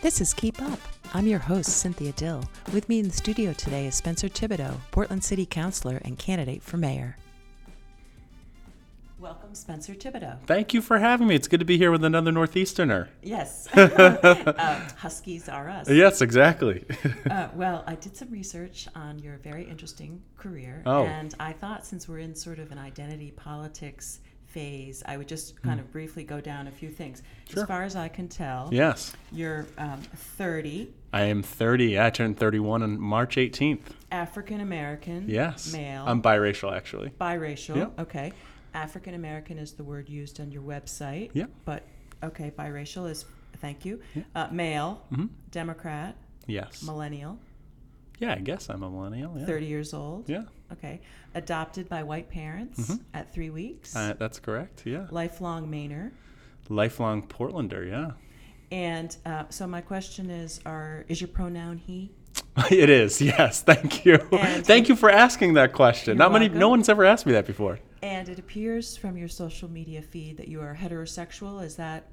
This is Keep Up. I'm your host, Cynthia Dill. With me in the studio today is Spencer Thibodeau, Portland City Councilor and candidate for mayor. Welcome, Spencer Thibodeau. Thank you for having me. It's good to be here with another Northeasterner. Yes, uh, Huskies are us. Yes, exactly. Uh, well, I did some research on your very interesting career, Oh. and I thought since we're in sort of an identity politics phase, I would just kind of briefly go down a few things. Hmm. Sure. As far as I can tell, yes. you're um, 30, I am 30. I turned 31 on March 18th. African American, Yes. male, I'm biracial, actually. biracial. Okay, African American is the word used on your website. Yeah. But okay, biracial is thank you. Uh, male, Mm-hmm. Democrat, Yes. millennial, Yeah, I guess I'm a millennial. Yeah. 30 years old. Yeah, Okay. Adopted by white parents at three weeks. uh, that's correct. Yeah. Lifelong Mainer. Lifelong Portlander. Yeah. And uh, so my question is, are is your pronoun he? it is. Yes. Thank you. And- Thank you for asking that question. Not many. No one's ever asked me that before. And it appears from your social media feed that you are heterosexual. Is that?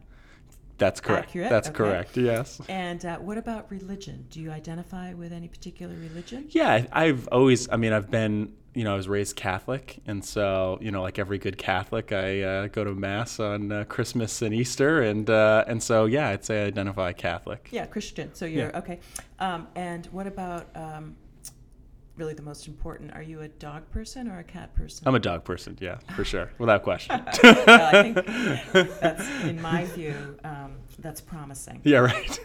That's correct. Accurate? That's Okay. correct. Yes. And uh, what about religion? Do you identify with any particular religion? Yeah, I've always, I mean, I've been, you know, I was raised Catholic. And so, you know, like every good Catholic, I uh, go to Mass on uh, Christmas and Easter. And, uh, and so, yeah, I'd say I identify Catholic. Yeah, Christian. So you're Yeah. okay. Um, and what about um, really the most important? Are you a dog person or a cat person? I'm a dog person, yeah, for sure, without question. well, I think that's, in my view, um, that's promising. yeah, right.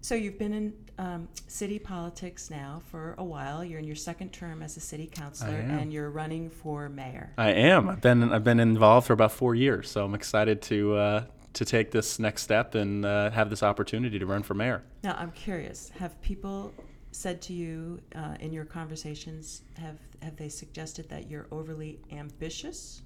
So you've been in um, city politics now for a while. You're in your second term as a city councilor, and you're running for mayor. I am. I've been, I've been involved for about four years. So I'm excited to, uh, to take this next step and uh, have this opportunity to run for mayor. Now, I'm curious: have people said to you uh, in your conversations have have they suggested that you're overly ambitious?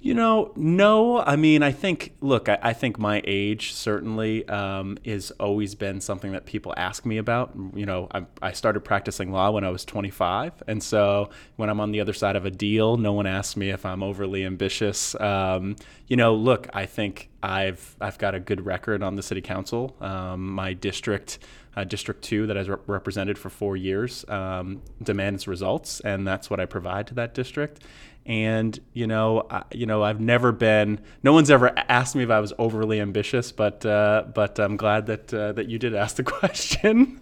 You know, no. I mean, I think, look, I, I think my age certainly um, has always been something that people ask me about. You know, I, I started practicing law when I was 25. And so when I'm on the other side of a deal, no one asks me if I'm overly ambitious. Um, you know, look, I think I've, I've got a good record on the city council. Um, my district, uh, District 2, that I rep- represented for four years, um, demands results. And that's what I provide to that district and you know, I, you know, I've never been. No one's ever asked me if I was overly ambitious, but uh, but I'm glad that uh, that you did ask the question.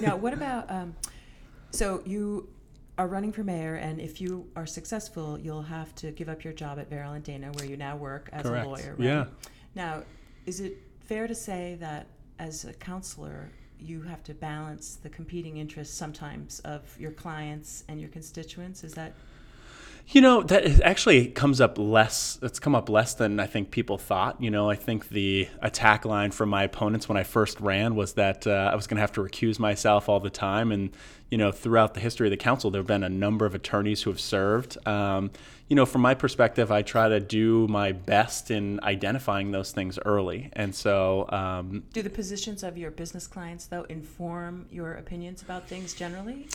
Now, what about um, so you are running for mayor, and if you are successful, you'll have to give up your job at Verrill and Dana, where you now work as Correct. a lawyer. Right? Yeah. Now, is it fair to say that as a councilor, you have to balance the competing interests sometimes of your clients and your constituents? Is that You know, that actually comes up less. It's come up less than I think people thought. You know, I think the attack line from my opponents when I first ran was that uh, I was going to have to recuse myself all the time. And, you know, throughout the history of the council, there have been a number of attorneys who have served. Um, you know, from my perspective, I try to do my best in identifying those things early. And so, um, do the positions of your business clients though inform your opinions about things generally?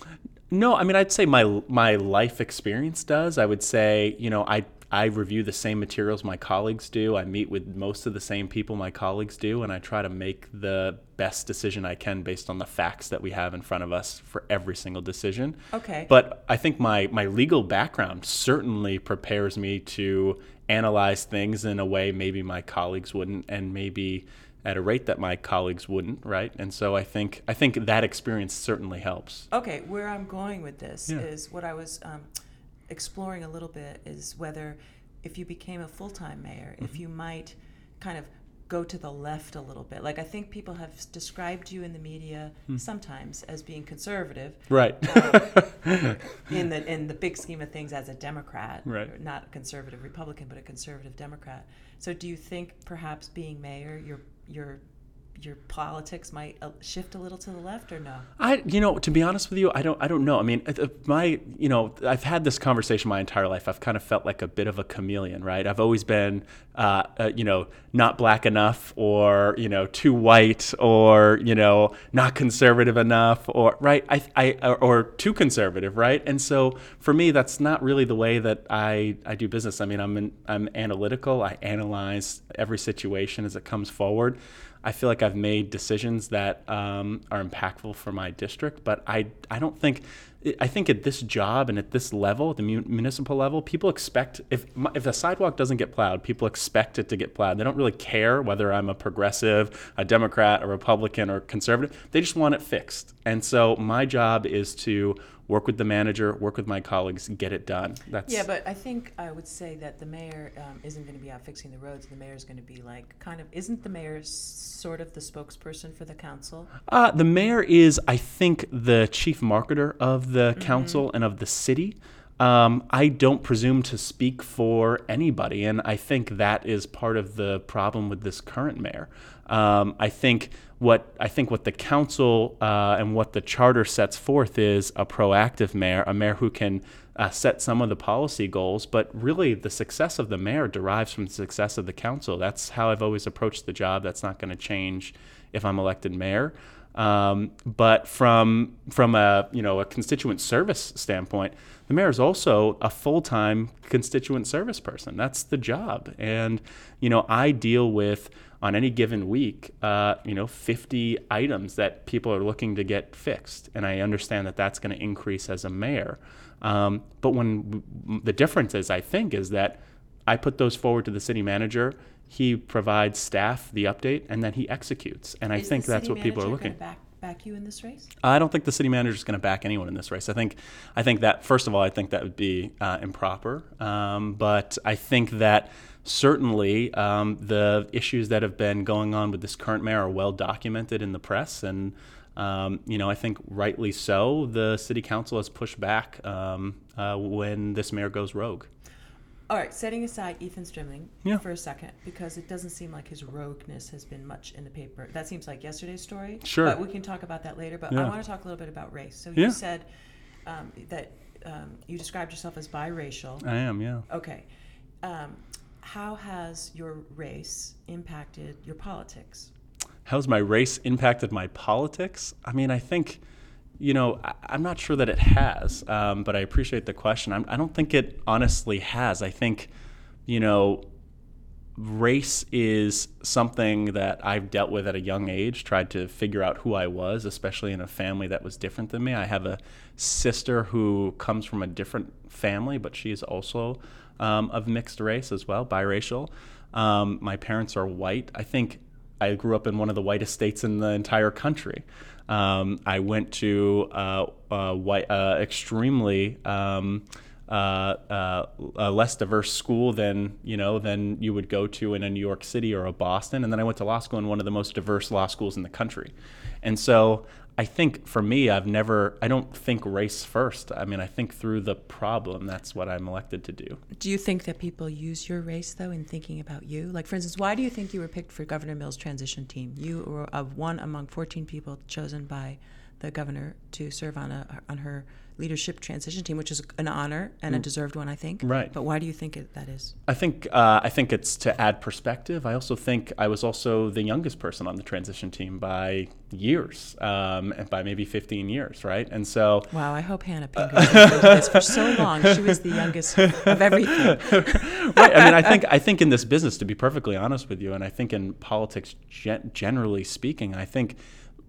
No, I mean I'd say my my life experience does. I would say, you know, I I review the same materials my colleagues do. I meet with most of the same people my colleagues do and I try to make the best decision I can based on the facts that we have in front of us for every single decision. Okay. But I think my my legal background certainly prepares me to analyze things in a way maybe my colleagues wouldn't and maybe at a rate that my colleagues wouldn't, right? And so I think I think that experience certainly helps. Okay, where I'm going with this Yeah. is what I was um, exploring a little bit is whether if you became a full time mayor, Mm-hmm. if you might kind of go to the left a little bit. Like I think people have described you in the media Hmm. sometimes as being conservative. Right. in the in the big scheme of things as a Democrat, Right. not a conservative Republican, but a conservative Democrat. So, do you think perhaps being mayor, your your your politics might uh, shift a little to the left, or no? I, you know, to be honest with you, I don't, I don't know. I mean, my, you know, I've had this conversation my entire life. I've kind of felt like a bit of a chameleon, right? I've always been, uh, uh, you know, not black enough, or you know, too white, or you know, not conservative enough, or right, I, I, or too conservative, right? And so for me, that's not really the way that I, I do business. I mean, I'm, an, I'm analytical. I analyze every situation as it comes forward. I feel like I've made decisions that um, are impactful for my district, but I, I don't think. I think at this job and at this level, the municipal level, people expect if if a sidewalk doesn't get plowed, people expect it to get plowed. They don't really care whether I'm a progressive, a Democrat, a Republican, or conservative. They just want it fixed. And so my job is to work with the manager, work with my colleagues, get it done. That's yeah, but I think I would say that the mayor um, isn't going to be out fixing the roads. The mayor is going to be like kind of isn't the mayor sort of the spokesperson for the council? Uh, the mayor is, I think, the chief marketer of the mm-hmm. council and of the city. Um, I don't presume to speak for anybody, and I think that is part of the problem with this current mayor. Um, I think what I think what the council uh, and what the charter sets forth is a proactive mayor, a mayor who can uh, set some of the policy goals, but really the success of the mayor derives from the success of the council. That's how I've always approached the job. That's not going to change if I'm elected mayor. Um, but from from a you know a constituent service standpoint, the mayor is also a full time constituent service person. That's the job, and you know I deal with on any given week, uh, you know, 50 items that people are looking to get fixed. And I understand that that's going to increase as a mayor. Um, but when the difference is, I think, is that I put those forward to the city manager. He provides staff the update, and then he executes. And I is think that's what people are looking. Back, back you in this race? I don't think the city manager is going to back anyone in this race. I think, I think that first of all, I think that would be uh, improper. Um, but I think that certainly um, the issues that have been going on with this current mayor are well documented in the press and um, you know, I think rightly so. The city council has pushed back um, uh, when this mayor goes rogue. All right, setting aside Ethan Strimling yeah. for a second, because it doesn't seem like his rogueness has been much in the paper. That seems like yesterday's story. Sure. But we can talk about that later. But yeah. I want to talk a little bit about race. So you yeah. said um, that um, you described yourself as biracial. I am, yeah. Okay. Um, how has your race impacted your politics? How's my race impacted my politics? I mean, I think, you know, I, am not sure that it has, um, but I appreciate the question. I'm, I do not think it honestly has. I think, you know, race is something that I've dealt with at a young age, tried to figure out who I was, especially in a family that was different than me. I have a sister who comes from a different family, but she is also um, of mixed race as well, biracial. Um, my parents are white. I think I grew up in one of the whitest states in the entire country. Um, I went to uh, uh, white, uh, extremely um, uh, uh, a less diverse school than you know than you would go to in a New York City or a Boston, and then I went to law school in one of the most diverse law schools in the country, and so I think for me, I've never, I don't think race first. I mean, I think through the problem. That's what I'm elected to do. Do you think that people use your race, though, in thinking about you? Like, for instance, why do you think you were picked for Governor Mills' transition team? You were of one among 14 people chosen by the governor to serve on, a, on her leadership transition team, which is an honor and a mm. deserved one, I think. Right. But why do you think it, that is? I think uh, I think it's to add perspective. I also think I was also the youngest person on the transition team by years, um, by maybe 15 years, right? And so. Wow, I hope Hannah Pink this for so long. She was the youngest of everything. right. I mean, I think I think in this business, to be perfectly honest with you, and I think in politics, gen- generally speaking, I think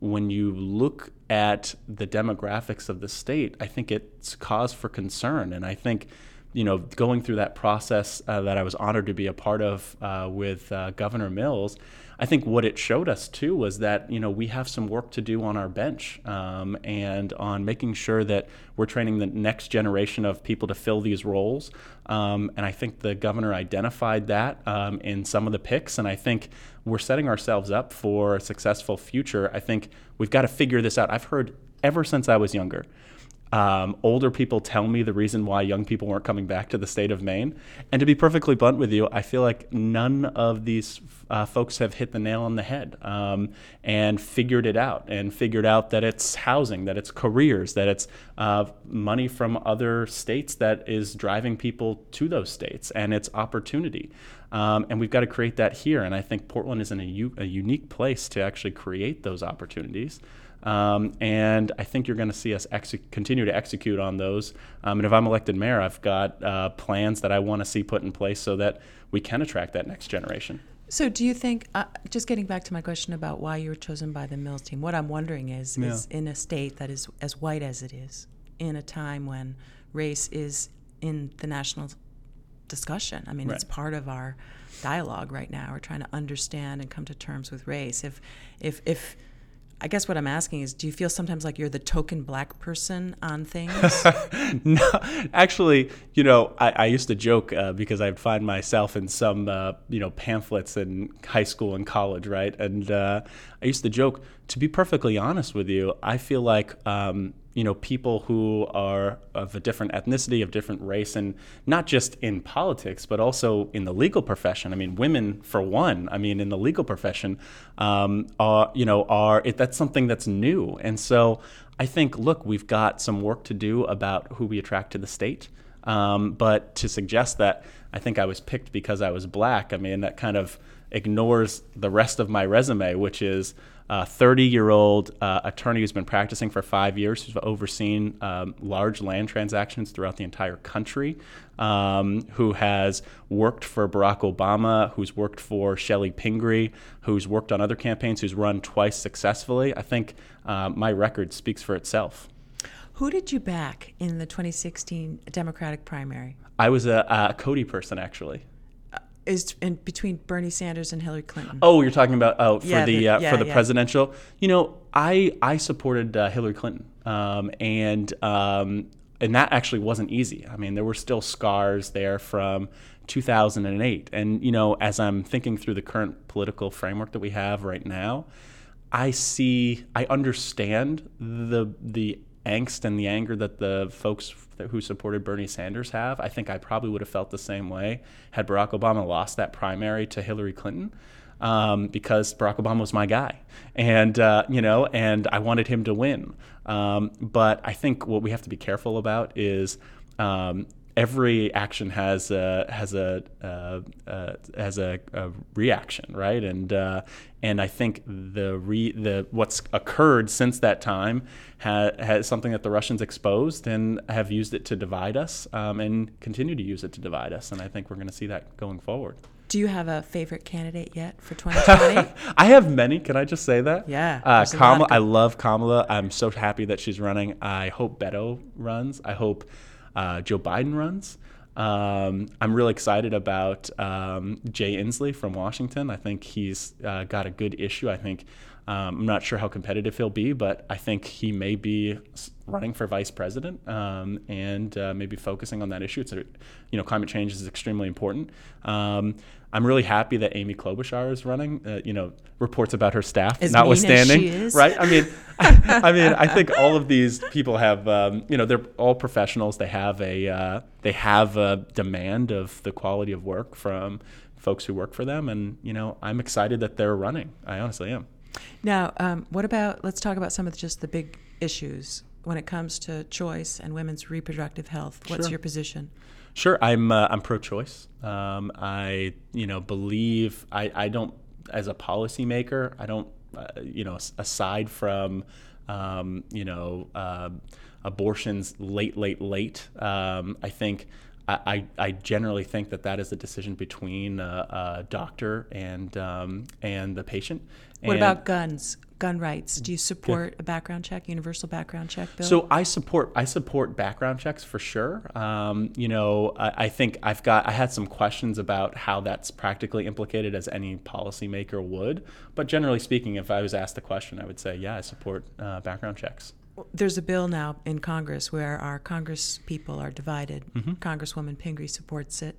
when you look at the demographics of the state, I think it's cause for concern. And I think, you know, going through that process uh, that I was honored to be a part of uh, with uh, Governor Mills, I think what it showed us too was that you know we have some work to do on our bench um, and on making sure that we're training the next generation of people to fill these roles. Um, and I think the governor identified that um, in some of the picks, and I think we're setting ourselves up for a successful future. I think we've got to figure this out. I've heard ever since I was younger um, older people tell me the reason why young people weren't coming back to the state of Maine. And to be perfectly blunt with you, I feel like none of these uh, folks have hit the nail on the head um, and figured it out and figured out that it's housing, that it's careers, that it's uh, money from other states that is driving people to those states and it's opportunity. Um, and we've got to create that here. And I think Portland is in a, u- a unique place to actually create those opportunities. Um, and I think you're going to see us continue to execute on those. Um, and if I'm elected mayor, I've got uh, plans that I want to see put in place so that we can attract that next generation. So, do you think, uh, just getting back to my question about why you were chosen by the Mills team, what I'm wondering is, Yeah. is in a state that is as white as it is, in a time when race is in the national discussion. I mean, it's part of our dialogue right now. We're trying to understand and come to terms with race. If, if, if, I guess what I'm asking is, do you feel sometimes like you're the token black person on things? no, actually, you know, I, I used to joke uh, because I'd find myself in some, uh, you know, pamphlets in high school and college, right? And uh, I used to joke, to be perfectly honest with you, I feel like, um, you know, people who are of a different ethnicity, of different race, and not just in politics, but also in the legal profession. I mean, women, for one, I mean, in the legal profession, um, are, you know, are, it, that's something that's new. And so, I think, look, we've got some work to do about who we attract to the state. Um, but to suggest that I think I was picked because I was black, I mean, that kind of ignores the rest of my resume, which is 30 year old uh, attorney who's been practicing for five years, who's overseen um, large land transactions throughout the entire country, um, who has worked for Barack Obama, who's worked for Shelley Pingree, who's worked on other campaigns, who's run twice successfully. I think uh, my record speaks for itself. Who did you back in the 2016 Democratic primary? I was a, a Cody person, actually. Is in between Bernie Sanders and Hillary Clinton? Oh, you're talking about oh for Yeah, the, uh, yeah, for the yeah. presidential. You know, I I supported uh, Hillary Clinton, um, and um, and that actually wasn't easy. I mean, there were still scars there from 2008, and you know, as I'm thinking through the current political framework that we have right now, I see, I understand the the angst and the anger that the folks who supported Bernie Sanders have. I think I probably would have felt the same way had Barack Obama lost that primary to Hillary Clinton. Um, because Barack Obama was my guy, and uh, you know, and I wanted him to win. Um, but I think what we have to be careful about is um, every action has a, has a uh, uh, has a, a reaction, right? And uh, and I think the re, the what's occurred since that time ha, has something that the Russians exposed and have used it to divide us um, and continue to use it to divide us. And I think we're going to see that going forward. Do you have a favorite candidate yet for 2020? I have many. Can I just say that? Yeah, Uh, there's a lot Kamala, I love Kamala. I'm so happy that she's running. I hope Beto runs. I hope uh, Joe Biden runs. Um, I'm really excited about um, Jay Inslee from Washington. I think he's uh, got a good issue. I think um, I'm not sure how competitive he'll be, but I think he may be running for vice president um, and uh, maybe focusing on that issue. It's a, you know, climate change is extremely important. Um, I'm really happy that Amy Klobuchar is running. Uh, you know, reports about her staff, As notwithstanding, right? I mean, I mean, I think all of these people have, um, you know, they're all professionals. They have a, uh, they have a demand of the quality of work from folks who work for them, and you know, I'm excited that they're running. I honestly am. Now, um, what about? Let's talk about some of just the big issues when it comes to choice and women's reproductive health. What's Sure. your position? Sure, I'm uh, I'm pro-choice. Um, I you know believe I, I don't as a policymaker I don't uh, you know aside from um, you know uh, abortions late late late um, I think I, I generally think that that is a decision between a, a doctor and um, and the patient. What about guns, gun rights? Do you support a background check, universal background check bill? So I support I support background checks for sure. Um, you know, I, I think I've got I had some questions about how that's practically implicated as any policymaker would. But generally speaking, if I was asked the question, I would say, yeah, I support uh, background checks. There's a bill now in Congress where our Congress people are divided. Mm-hmm. Congresswoman Pingree supports it.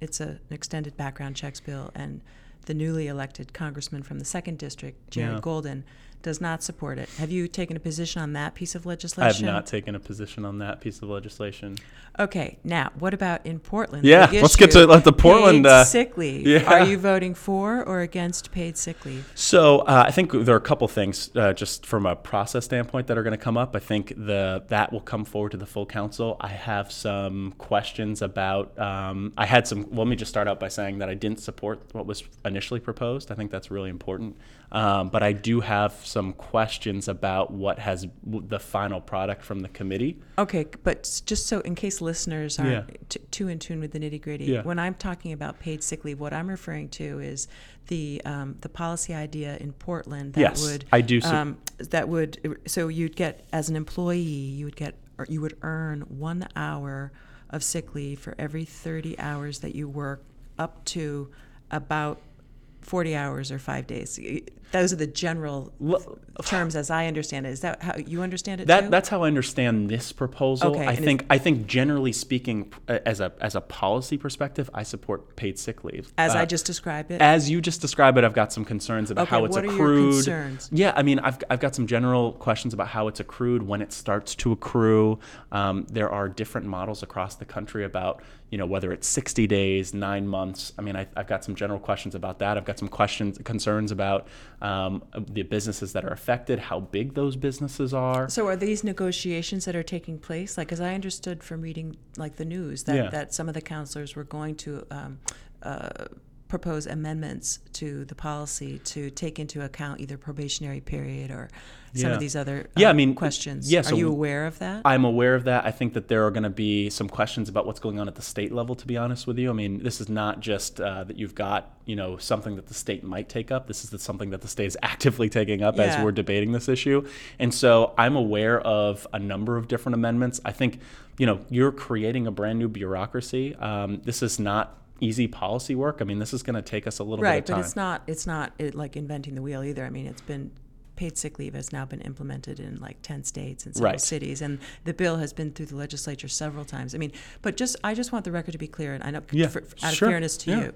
It's a, an extended background checks bill, and the newly elected congressman from the second district, Jared Yeah. Golden, does not support it. Have you taken a position on that piece of legislation? I have not taken a position on that piece of legislation. Okay, now what about in Portland? Yeah, let's get to- let the Portland, paid uh, sick leave. yeah. Are you voting for or against paid sick leave? So uh, I think there are a couple things uh, just from a process standpoint that are going to come up. I think the that will come forward to the full council. I have some questions about. Um, I had some. Let me just start out by saying that I didn't support what was initially proposed. I think that's really important. Um, but I do have some questions about what has the final product from the committee. Okay, but just so in case listeners aren't Yeah. t- too in tune with the nitty gritty, Yeah. when I'm talking about paid sick leave, what I'm referring to is the um, the policy idea in Portland that Yes, would I do su- um, that would so you'd get as an employee you would get or you would earn one hour of sick leave for every 30 hours that you work up to about 40 hours or five days. Those are the general L- terms as I understand it. Is that how you understand it too? That's how I understand this proposal. Okay, I think I think generally speaking, uh, as a as a policy perspective, I support paid sick leave. as I Uh, just described it? as you just described it, I've got some concerns about Okay, how it's what are your accrued. concerns? Yeah, I mean, I've, I've got some general questions about how it's accrued, when it starts to accrue. Um, there are different models across the country about, you know, whether it's 60 days, nine months. I mean, I, I've got some general questions about that. I've got some questions, concerns about um, the businesses that are affected, how big those businesses are. So are these negotiations that are taking place? Like, as I understood from reading like the news, that, Yeah. that some of the councilors were going to um, uh, propose amendments to the policy to take into account either probationary period or some Yeah. of these other Yeah, I uh, mean, questions. yeah, Are so you aware of that? I'm aware of that. I think that there are going to be some questions about what's going on at the state level. To be honest with you, I mean, this is not just uh, that you've got you know something that the state might take up. This is the, something that the state is actively taking up as we're debating this issue. And so I'm aware of a number of different amendments. I think you know you're creating a brand new bureaucracy. Um, this is not easy policy work. I mean, this is going to take us a little right, bit of time. Right, but it's not. It's not it, like inventing the wheel either. I mean, it's been paid sick leave has now been implemented in like 10 states and several Right. cities and the bill has been through the legislature several times i mean but just i just want the record to be clear and i know Yeah, for, out sure, of fairness to yeah. you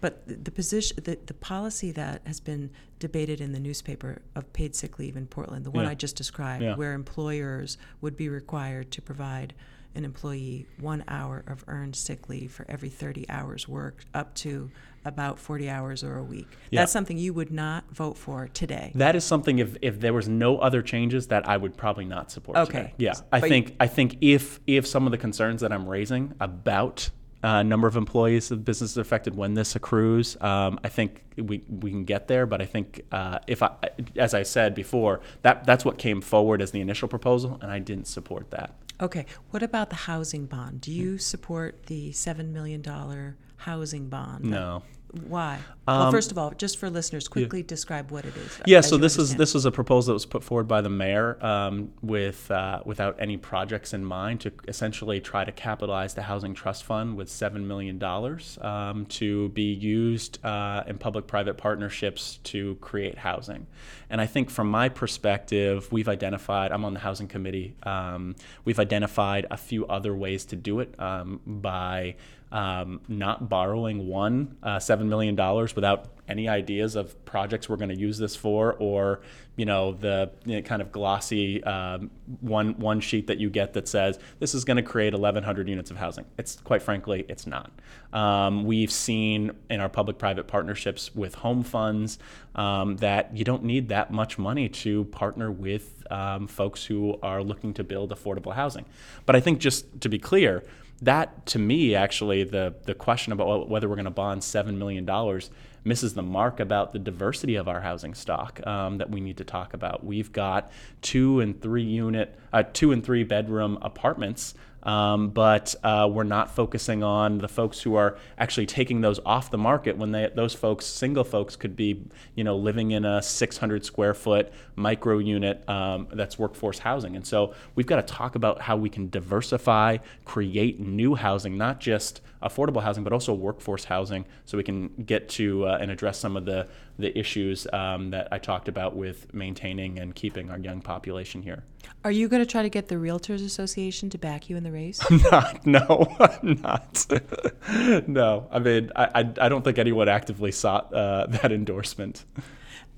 but the, the position the, the policy that has been debated in the newspaper of paid sick leave in portland the one Yeah. i just described where employers would be required to provide an employee one hour of earned sick leave for every 30 hours worked up to about 40 hours or a week Yeah. that's something you would not vote for today That is something. If, if there was no other changes, that I would probably not support. Okay. Today. Yeah, I But think I think if if some of the concerns that I'm raising about uh, number of employees of businesses affected when this accrues, um, I think we we can get there. But I think uh, if I, as I said before, that that's what came forward as the initial proposal, and I didn't support that. Okay, what about the housing bond? Do you support the $7 million housing bond? No. Why? well, Um, first of all, just for listeners, quickly describe what it is. Yeah, so this is this was a proposal that was put forward by the mayor um, with uh, without any projects in mind to essentially try to capitalize the housing trust fund with seven million dollars um, to be used uh, in public-private partnerships to create housing. And I think from my perspective, we've identified. I'm on the housing committee. Um, we've identified a few other ways to do it um, by um, not borrowing one uh, seven million dollars without any ideas of projects we're going to use this for, or you know the you know, kind of glossy um, one one sheet that you get that says this is going to create 1,100 units of housing. It's quite frankly, it's not. Um, we've seen in our public-private partnerships with home funds um, that you don't need that much money to partner with um, folks who are looking to build affordable housing. But I think just to be clear that to me actually the the question about whether we're going to bond seven million dollars misses the mark about the diversity of our housing stock um, that we need to talk about. We've got two and three unit, uh, two and three bedroom apartments. Um, but uh, we're not focusing on the folks who are actually taking those off the market when they, those folks, single folks, could be, you know, living in a 600 square foot micro unit um, that's workforce housing. And so we've got to talk about how we can diversify, create new housing, not just affordable housing, but also workforce housing, so we can get to uh, and address some of the the issues um, that I talked about with maintaining and keeping our young population here. Are you going to try to get the Realtors Association to back you in the race? not, no, I'm not. no, I mean, I, I, I don't think anyone actively sought uh, that endorsement.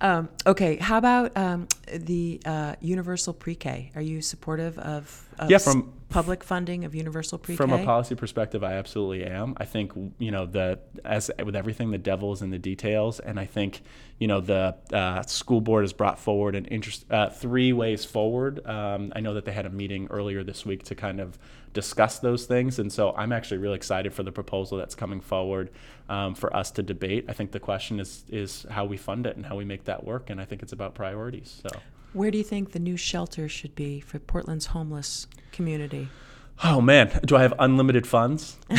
um, okay, how about um, the uh, universal pre-K? Are you supportive of, of Yeah, from- public funding of universal pre-K? From a policy perspective, I absolutely am. I think you know the as with everything, the devil is in the details, and I think you know the uh, school board has brought forward an interest uh, three ways forward. Um, I know that they had a meeting earlier this week to kind of discuss those things. And so I'm actually really excited for the proposal that's coming forward um, for us to debate. I think the question is is how we fund it and how we make that work. And I think it's about priorities. So. Where do you think the new shelter should be for Portland's homeless community? Oh man, do I have unlimited funds? no,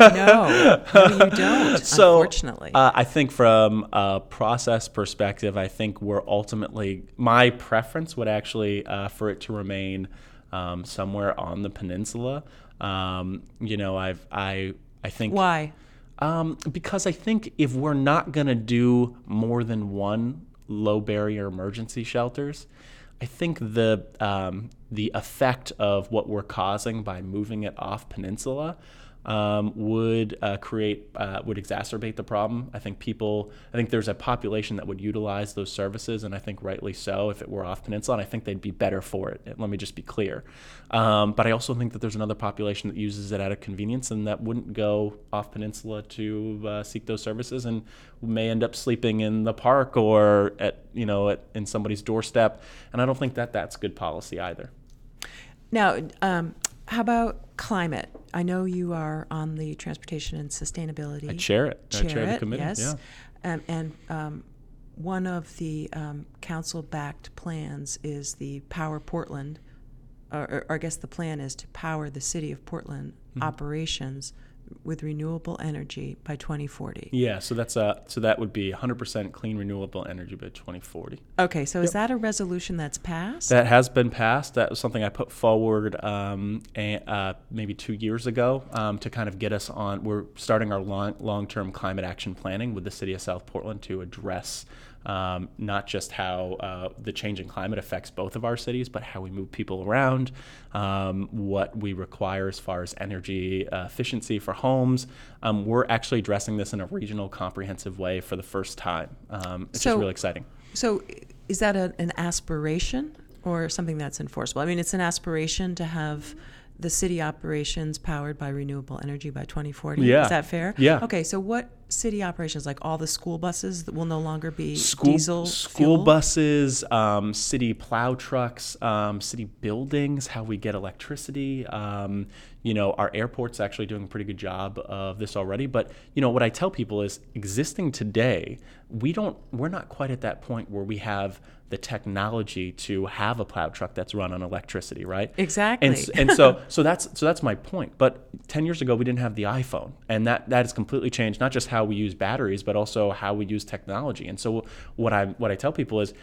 no, you don't. So, unfortunately, uh, I think from a process perspective, I think we're ultimately my preference would actually uh, for it to remain um, somewhere on the peninsula. Um, you know, I've I I think why? Um, because I think if we're not going to do more than one low barrier emergency shelters, I think the um, the effect of what we're causing by moving it off peninsula um, would uh, create uh, would exacerbate the problem. I think people, I think there's a population that would utilize those services, and I think rightly so if it were off peninsula, and I think they'd be better for it. Let me just be clear. Um, but I also think that there's another population that uses it out of convenience and that wouldn't go off peninsula to uh, seek those services and may end up sleeping in the park or at you know at, in somebody's doorstep. And I don't think that that's good policy either. Now, um, how about climate? I know you are on the transportation and sustainability. I chair it. Chair, I chair it, the committee. Yes. Yeah. Um, and um, one of the um, council-backed plans is the Power Portland, or, or, I guess the plan is to power the city of Portland Mm-hmm. operations with renewable energy by 2040. Yeah, so that's a so that would be 100% clean renewable energy by 2040. Okay, so is that a resolution that's passed? That has been passed. That was something I put forward um, a, uh, maybe two years ago um, to kind of get us on. We're starting our long long term climate action planning with the city of South Portland to address um, not just how uh, the in climate affects both of our cities, but how we move people around, um, what we require as far as energy uh, efficiency for homes. Um, we're actually addressing this in a regional, comprehensive way for the first time. Um, it's So- just really exciting. So, is that a, an aspiration or something that's enforceable? I mean, it's an aspiration to have the city operations powered by renewable energy by 2040. Yeah. Is that fair? Yeah. Okay, so what city operations, like all the school buses, that will no longer be school diesel school fuel? buses, um, city plow trucks, um, city buildings, how we get electricity. Um, you know, our airport's actually doing a pretty good job of this already. But you know, what I tell people is, existing today, we don't, we're not quite at that point where we have the technology to have a plow truck that's run on electricity, right? Exactly. And, and so so that's so that's my point. But 10 years ago we didn't have the iPhone and that that has completely changed not just how we use batteries but also how we use technology. And so what I what I tell people is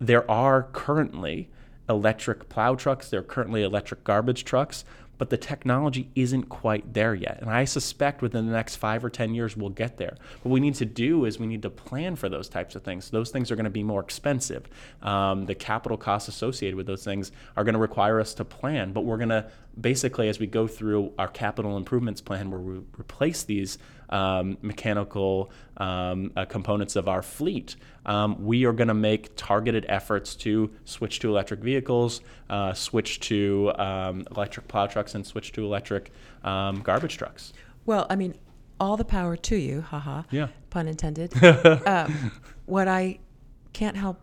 there are currently electric plow trucks, there are currently electric garbage trucks, but the technology isn't quite there yet. And I suspect within the next five or 10 years, we'll get there. What we need to do is we need to plan for those types of things. Those things are going to be more expensive. Um, the capital costs associated with those things are going to require us to plan, but we're going to basically, as we go through our capital improvements plan, where we replace these um, mechanical um, uh, components of our fleet, um, we are going to make targeted efforts to switch to electric vehicles, uh, switch to um, electric plow trucks, and switch to electric um, garbage trucks. Well, I mean, all the power to you, haha. Yeah. Pun intended. um, what I can't help,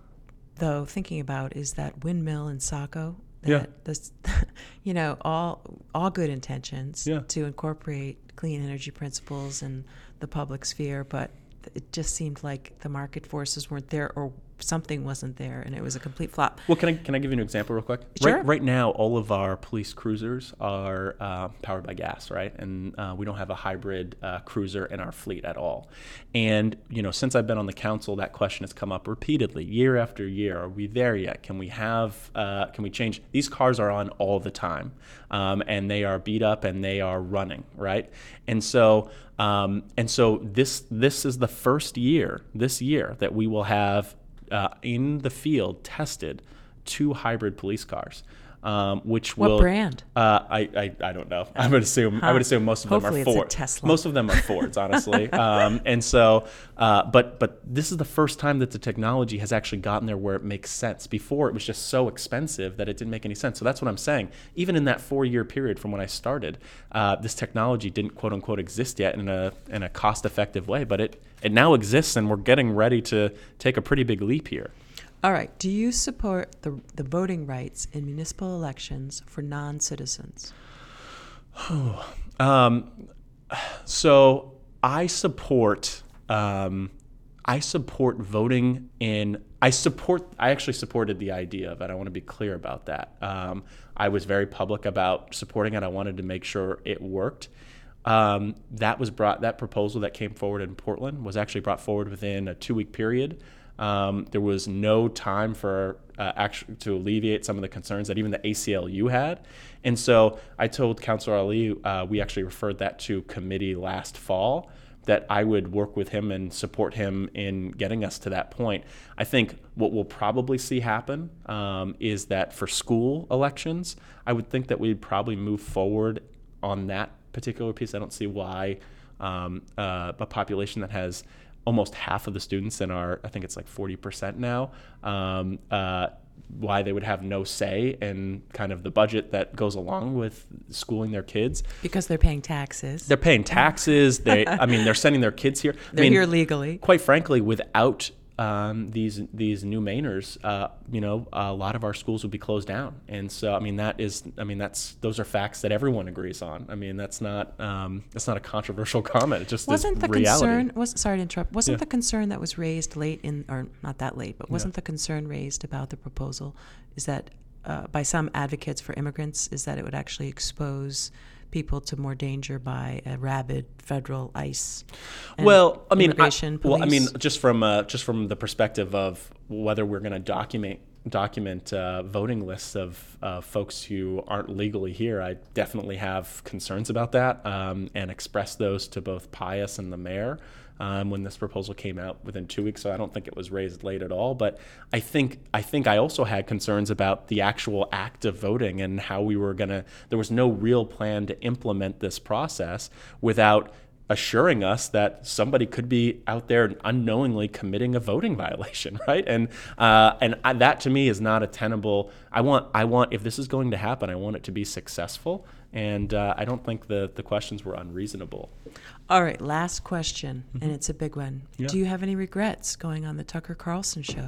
though, thinking about is that windmill in Saco. That Yeah. This, you know, all all good intentions Yeah. to incorporate clean energy principles in the public sphere, but it just seemed like the market forces weren't there or something wasn't there, and it was a complete flop. Well, can I can I give you an example real quick? Sure. Right, right now, all of our police cruisers are uh, powered by gas, right? And uh, we don't have a hybrid uh, cruiser in our fleet at all. And you know, since I've been on the council, that question has come up repeatedly, year after year. Are we there yet? Can we have? Uh, can we change? These cars are on all the time, um, and they are beat up and they are running, right? And so. Um, and so this this is the first year this year that we will have uh, in the field tested two hybrid police cars, um, which What will. brand? Uh, I, I I don't know. I would assume I would assume most of Hopefully them it's are a Ford. Tesla. Most of them are Fords, honestly. um, and so, uh, but but this is the first time that the technology has actually gotten there where it makes sense. Before it was just so expensive that it didn't make any sense. So that's what I'm saying. Even in that four year period from when I started, uh, this technology didn't quote unquote exist yet in a in a cost effective way, but it it now exists, and we're getting ready to take a pretty big leap here. All right. Do you support the the voting rights in municipal elections for non-citizens? Um, so I support um, I support voting in. I support. I actually supported the idea of it. I want to be clear about that. Um, I was very public about supporting it. I wanted to make sure it worked. Um, that was brought. That proposal that came forward in Portland was actually brought forward within a two-week period. Um, there was no time for uh, actually to alleviate some of the concerns that even the ACLU had, and so I told Councilor Ali uh, we actually referred that to committee last fall that I would work with him and support him in getting us to that point. I think what we'll probably see happen um, is that for school elections, I would think that we'd probably move forward on that particular piece. I don't see why um, uh, a population that has almost half of the students in our, I think it's like 40% now, um, uh, why they would have no say in kind of the budget that goes along with schooling their kids. Because they're paying taxes. They're paying taxes. They, I mean, they're sending their kids here. they're I mean, here legally. Quite frankly, without um, these these new Mainers, uh, you know, a lot of our schools would be closed down. And so, I mean, that is, I mean, that's those are facts that everyone agrees on. I mean, that's not um, that's not a controversial comment. It just wasn't the reality. concern was sorry to interrupt wasn't Yeah. the concern that was raised late in or not that late but wasn't the concern raised about the proposal is that uh, by some advocates for immigrants is that it would actually expose people to more danger by a rabid federal ICE well, I mean, I, well, I mean, just from uh, just from the perspective of whether we're going to document document uh, voting lists of uh, folks who aren't legally here, I definitely have concerns about that, um, and express those to both Pious and the mayor. Um, when this proposal came out within two weeks, so I don't think it was raised late at all. But I think I think I also had concerns about the actual act of voting and how we were gonna. There was no real plan to implement this process without assuring us that somebody could be out there unknowingly committing a voting violation, right? And uh, and I, that to me is not a tenable. I want I want if this is going to happen, I want it to be successful, and uh, I don't think the the questions were unreasonable. all right last question and it's a big one Mm-hmm. Yeah. do you have any regrets going on the Tucker Carlson show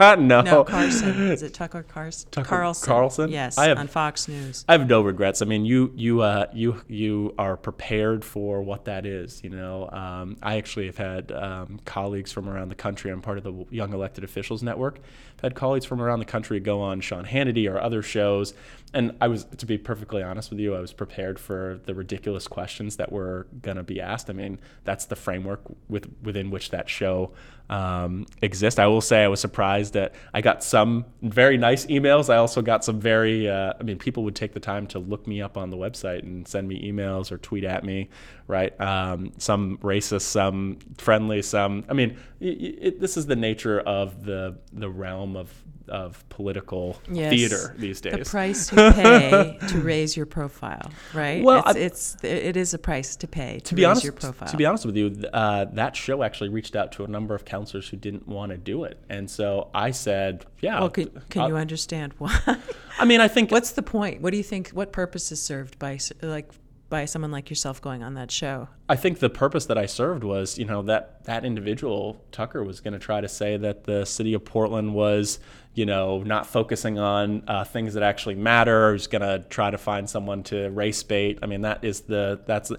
no, no Carson is it Tucker Carson Tucker Carlson Carlson? yes I have- on Fox News I have no regrets. I mean, you you uh, you you are prepared for what that is. You know, um, I actually have had um, colleagues from around the country. I'm part of the Young Elected Officials Network. I've had colleagues from around the country go on Sean Hannity or other shows, and I was, to be perfectly honest with you, I was prepared for the ridiculous questions that were going to be asked. I mean, that's the framework with within which that show um, exists. I will say I was surprised that I got some very nice emails. I also got some very, uh, I mean, people would take the time to look me up on the website and send me emails or tweet at me, right? Um, some racist, some friendly, some. I mean, y- it, this is the nature of the the realm of of political Yes. theater these days. the price you pay to raise your profile, right? Well, it's, I- it's it is a price to pay to, to be raise honest, your profile. to be honest with you, uh, that show actually reached out to a number of councilors who didn't want to do it, and so I said, "Yeah." well, can, can uh, you understand why? I mean, I think What's the point? What do you think? What purpose is served by like by someone like yourself going on that show? I think the purpose that I served was, you know, that that individual Tucker was going to try to say that the city of Portland was, you know, not focusing on uh, things that actually matter. Was going to try to find someone to race bait. I mean, that is the that's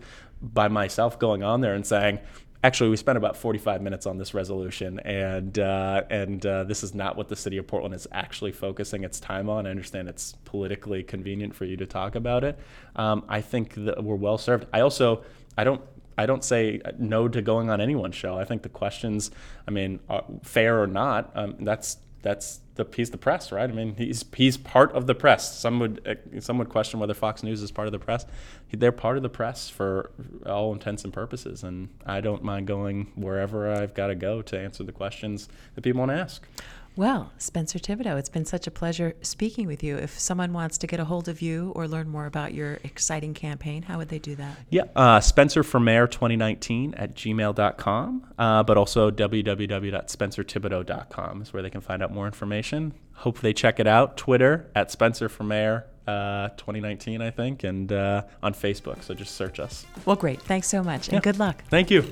by myself going on there and saying. Actually, we spent about 45 minutes on this resolution, and uh, and uh, this is not what the city of Portland is actually focusing its time on. I understand it's politically convenient for you to talk about it. Um, I think that we're well served. I also I don't I don't say no to going on anyone's show. I think the questions, I mean, fair or not, um, that's that's the he's the press, right? I mean, he's he's part of the press. Some would uh, some would question whether Fox News is part of the press. They're part of the press for all intents and purposes, and I don't mind going wherever I've got to go to answer the questions that people want to ask. Well, Spencer Thibodeau, it's been such a pleasure speaking with you. If someone wants to get a hold of you or learn more about your exciting campaign, how would they do that? Yeah, uh, Spencer for Mayor 2019 at gmail.com, uh, but also www.spencerthibodeau.com is where they can find out more information. Hope they check it out. Twitter at Spencer for Mayor uh, 2019, I think, and uh, on Facebook. So just search us. Well, great. Thanks so much, and Yeah. good luck. Thank you.